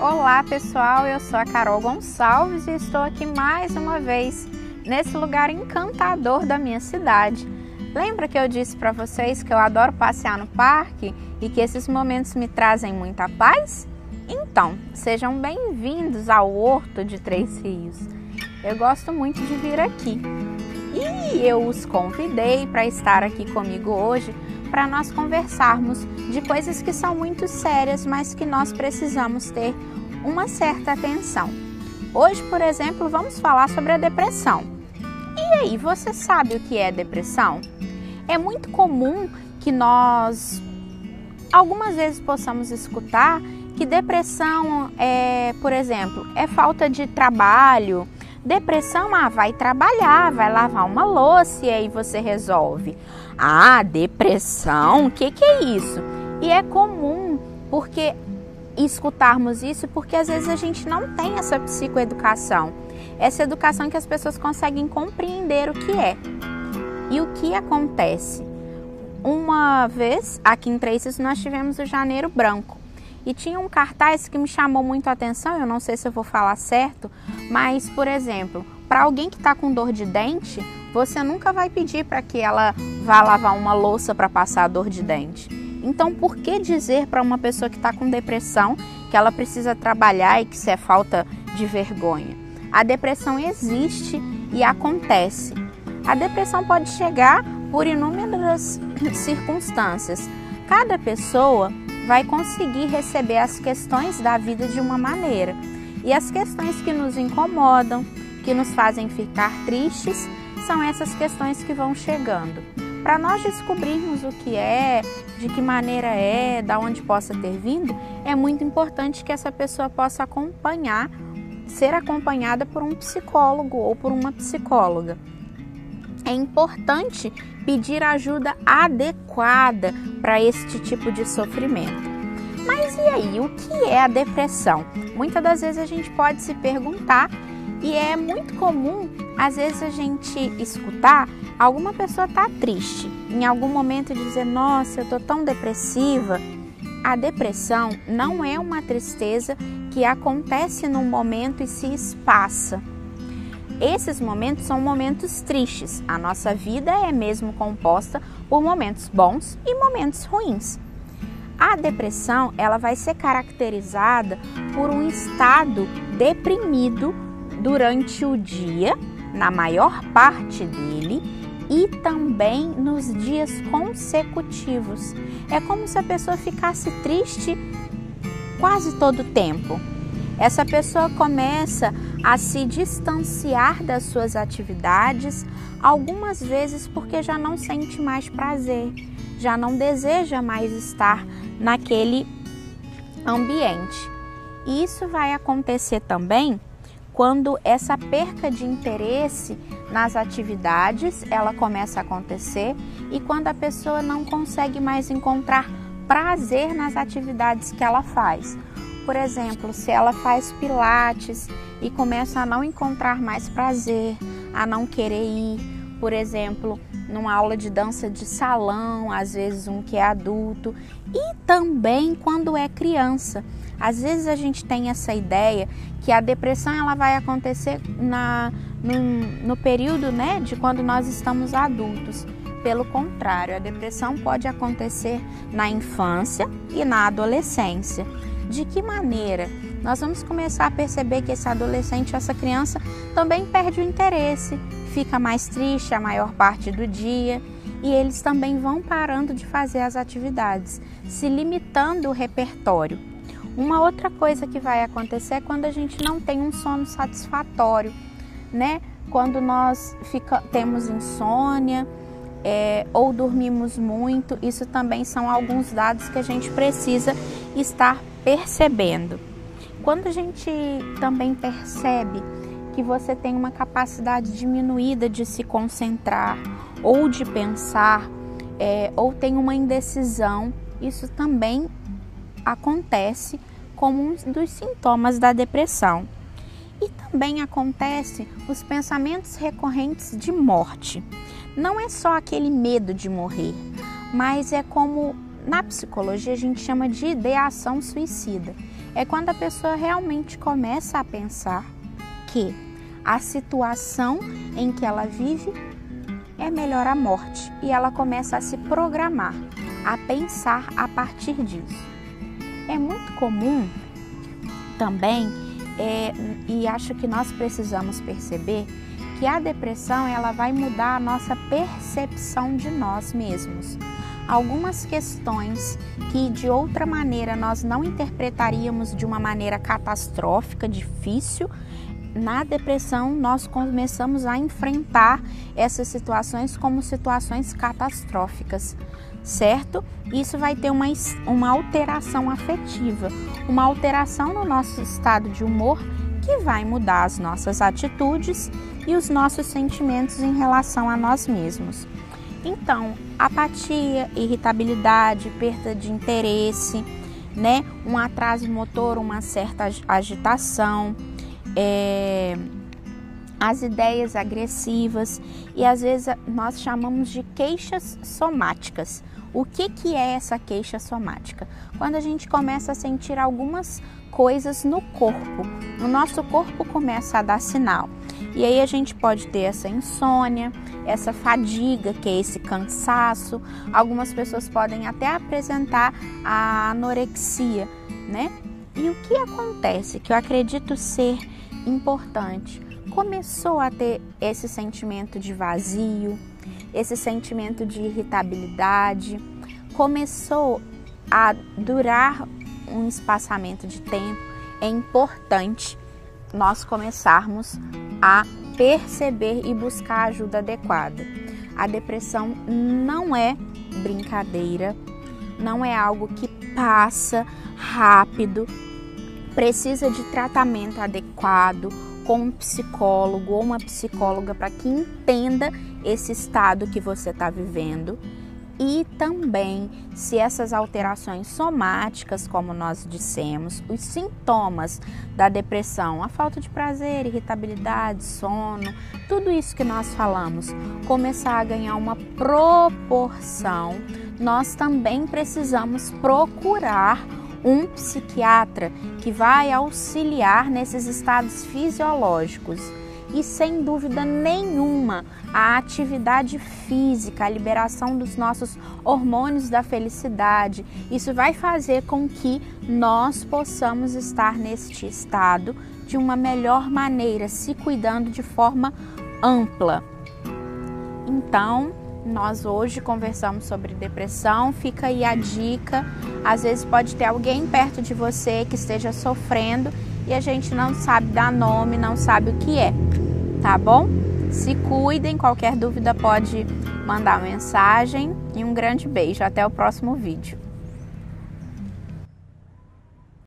Olá pessoal, eu sou a Carol Gonçalves e estou aqui mais uma vez nesse lugar encantador da minha cidade. Lembra que eu disse para vocês que eu adoro passear no parque e que esses momentos me trazem muita paz? Então, sejam bem-vindos ao Horto de Três Rios. Eu gosto muito de vir aqui e eu os convidei para estar aqui comigo hoje para nós conversarmos de coisas que são muito sérias, mas que nós precisamos ter uma certa atenção. Hoje, por exemplo, vamos falar sobre a depressão. E aí, você sabe o que é depressão? É muito comum que nós algumas vezes possamos escutar que depressão é, por exemplo, é falta de trabalho. Depressão, ah, vai trabalhar, vai lavar uma louça e aí você resolve. Ah, depressão, o que, que é isso? E é comum porque escutarmos isso porque às vezes a gente não tem essa psicoeducação, essa educação que as pessoas conseguem compreender o que é. E o que acontece? Uma vez aqui em Traces nós tivemos o Janeiro Branco e tinha um cartaz que me chamou muito a atenção. Eu não sei se eu vou falar certo, mas por exemplo, para alguém que está com dor de dente, você nunca vai pedir para que ela vá lavar uma louça para passar a dor de dente. Então, por que dizer para uma pessoa que está com depressão que ela precisa trabalhar e que isso é falta de vergonha? A depressão existe e acontece. A depressão pode chegar por inúmeras circunstâncias. Cada pessoa vai conseguir receber as questões da vida de uma maneira. E as questões que nos incomodam, que nos fazem ficar tristes, são essas questões que vão chegando. Para nós descobrirmos o que é, de que maneira é, da onde possa ter vindo, é muito importante que essa pessoa possa acompanhar, ser acompanhada por um psicólogo ou por uma psicóloga. É importante pedir ajuda adequada para este tipo de sofrimento. Mas e aí, o que é a depressão? Muitas das vezes a gente pode se perguntar e é muito comum, às vezes, a gente escutar alguma pessoa tá triste, em algum momento dizer: Nossa, eu tô tão depressiva. A depressão não é uma tristeza que acontece num momento e se espaça. Esses momentos são momentos tristes. A nossa vida é mesmo composta por momentos bons e momentos ruins. A depressão, ela vai ser caracterizada por um estado deprimido durante o dia, na maior parte dele, e também nos dias consecutivos. É como se a pessoa ficasse triste quase todo o tempo. Essa pessoa começa a se distanciar das suas atividades, algumas vezes porque já não sente mais prazer, já não deseja mais estar naquele ambiente. E isso vai acontecer também quando essa perca de interesse nas atividades ela começa a acontecer e quando a pessoa não consegue mais encontrar prazer nas atividades que ela faz. Por exemplo, se ela faz pilates e começa a não encontrar mais prazer, a não querer ir, por exemplo, numa aula de dança de salão, às vezes um que é adulto, e também quando é criança. Às vezes a gente tem essa ideia que a depressão ela vai acontecer na, no, no período né, de quando nós estamos adultos. Pelo contrário, a depressão pode acontecer na infância e na adolescência. De que maneira? Nós vamos começar a perceber que esse adolescente, essa criança, também perde o interesse, fica mais triste a maior parte do dia e eles também vão parando de fazer as atividades, se limitando o repertório. Uma outra coisa que vai acontecer é quando a gente não tem um sono satisfatório, né? Quando nós fica, temos insônia é, ou dormimos muito, isso também são alguns dados que a gente precisa estar percebendo. Quando a gente também percebe que você tem uma capacidade diminuída de se concentrar ou de pensar, é, ou tem uma indecisão, isso também acontece como um dos sintomas da depressão. E também acontece os pensamentos recorrentes de morte. Não é só aquele medo de morrer, mas é como na psicologia a gente chama de ideação suicida. É quando a pessoa realmente começa a pensar que a situação em que ela vive é melhor a morte e ela começa a se programar, a pensar a partir disso. É muito comum também, é, e acho que nós precisamos perceber que a depressão ela vai mudar a nossa percepção de nós mesmos. Algumas questões que de outra maneira nós não interpretaríamos de uma maneira catastrófica, difícil, na depressão nós começamos a enfrentar essas situações como situações catastróficas, certo? Isso vai ter uma, uma alteração afetiva, uma alteração no nosso estado de humor que vai mudar as nossas atitudes e os nossos sentimentos em relação a nós mesmos. Então, apatia, irritabilidade, perda de interesse, né? Um atraso motor, uma certa agitação, é, as ideias agressivas e às vezes nós chamamos de queixas somáticas. O que, que é essa queixa somática? Quando a gente começa a sentir algumas coisas no corpo, o nosso corpo começa a dar sinal. E aí a gente pode ter essa insônia, essa fadiga, que é esse cansaço. Algumas pessoas podem até apresentar a anorexia, né? E o que acontece, que eu acredito ser importante, começou a ter esse sentimento de vazio, esse sentimento de irritabilidade, começou a durar um espaçamento de tempo, é importante nós começarmos a perceber e buscar ajuda adequada. A depressão não é brincadeira, não é algo que passa rápido, precisa de tratamento adequado com um psicólogo ou uma psicóloga para que entenda esse estado que você está vivendo e também se essas alterações somáticas, como nós dissemos, os sintomas da depressão, a falta de prazer, irritabilidade, sono, tudo isso que nós falamos, começar a ganhar uma proporção, nós também precisamos procurar um psiquiatra que vai auxiliar nesses estados fisiológicos. E sem dúvida nenhuma, a atividade física, a liberação dos nossos hormônios da felicidade, isso vai fazer com que nós possamos estar neste estado de uma melhor maneira, se cuidando de forma ampla. Então, nós hoje conversamos sobre depressão, fica aí a dica. Às vezes pode ter alguém perto de você que esteja sofrendo e a gente não sabe dar nome, não sabe o que é, tá bom? Se cuidem, qualquer dúvida pode mandar mensagem e um grande beijo. Até o próximo vídeo.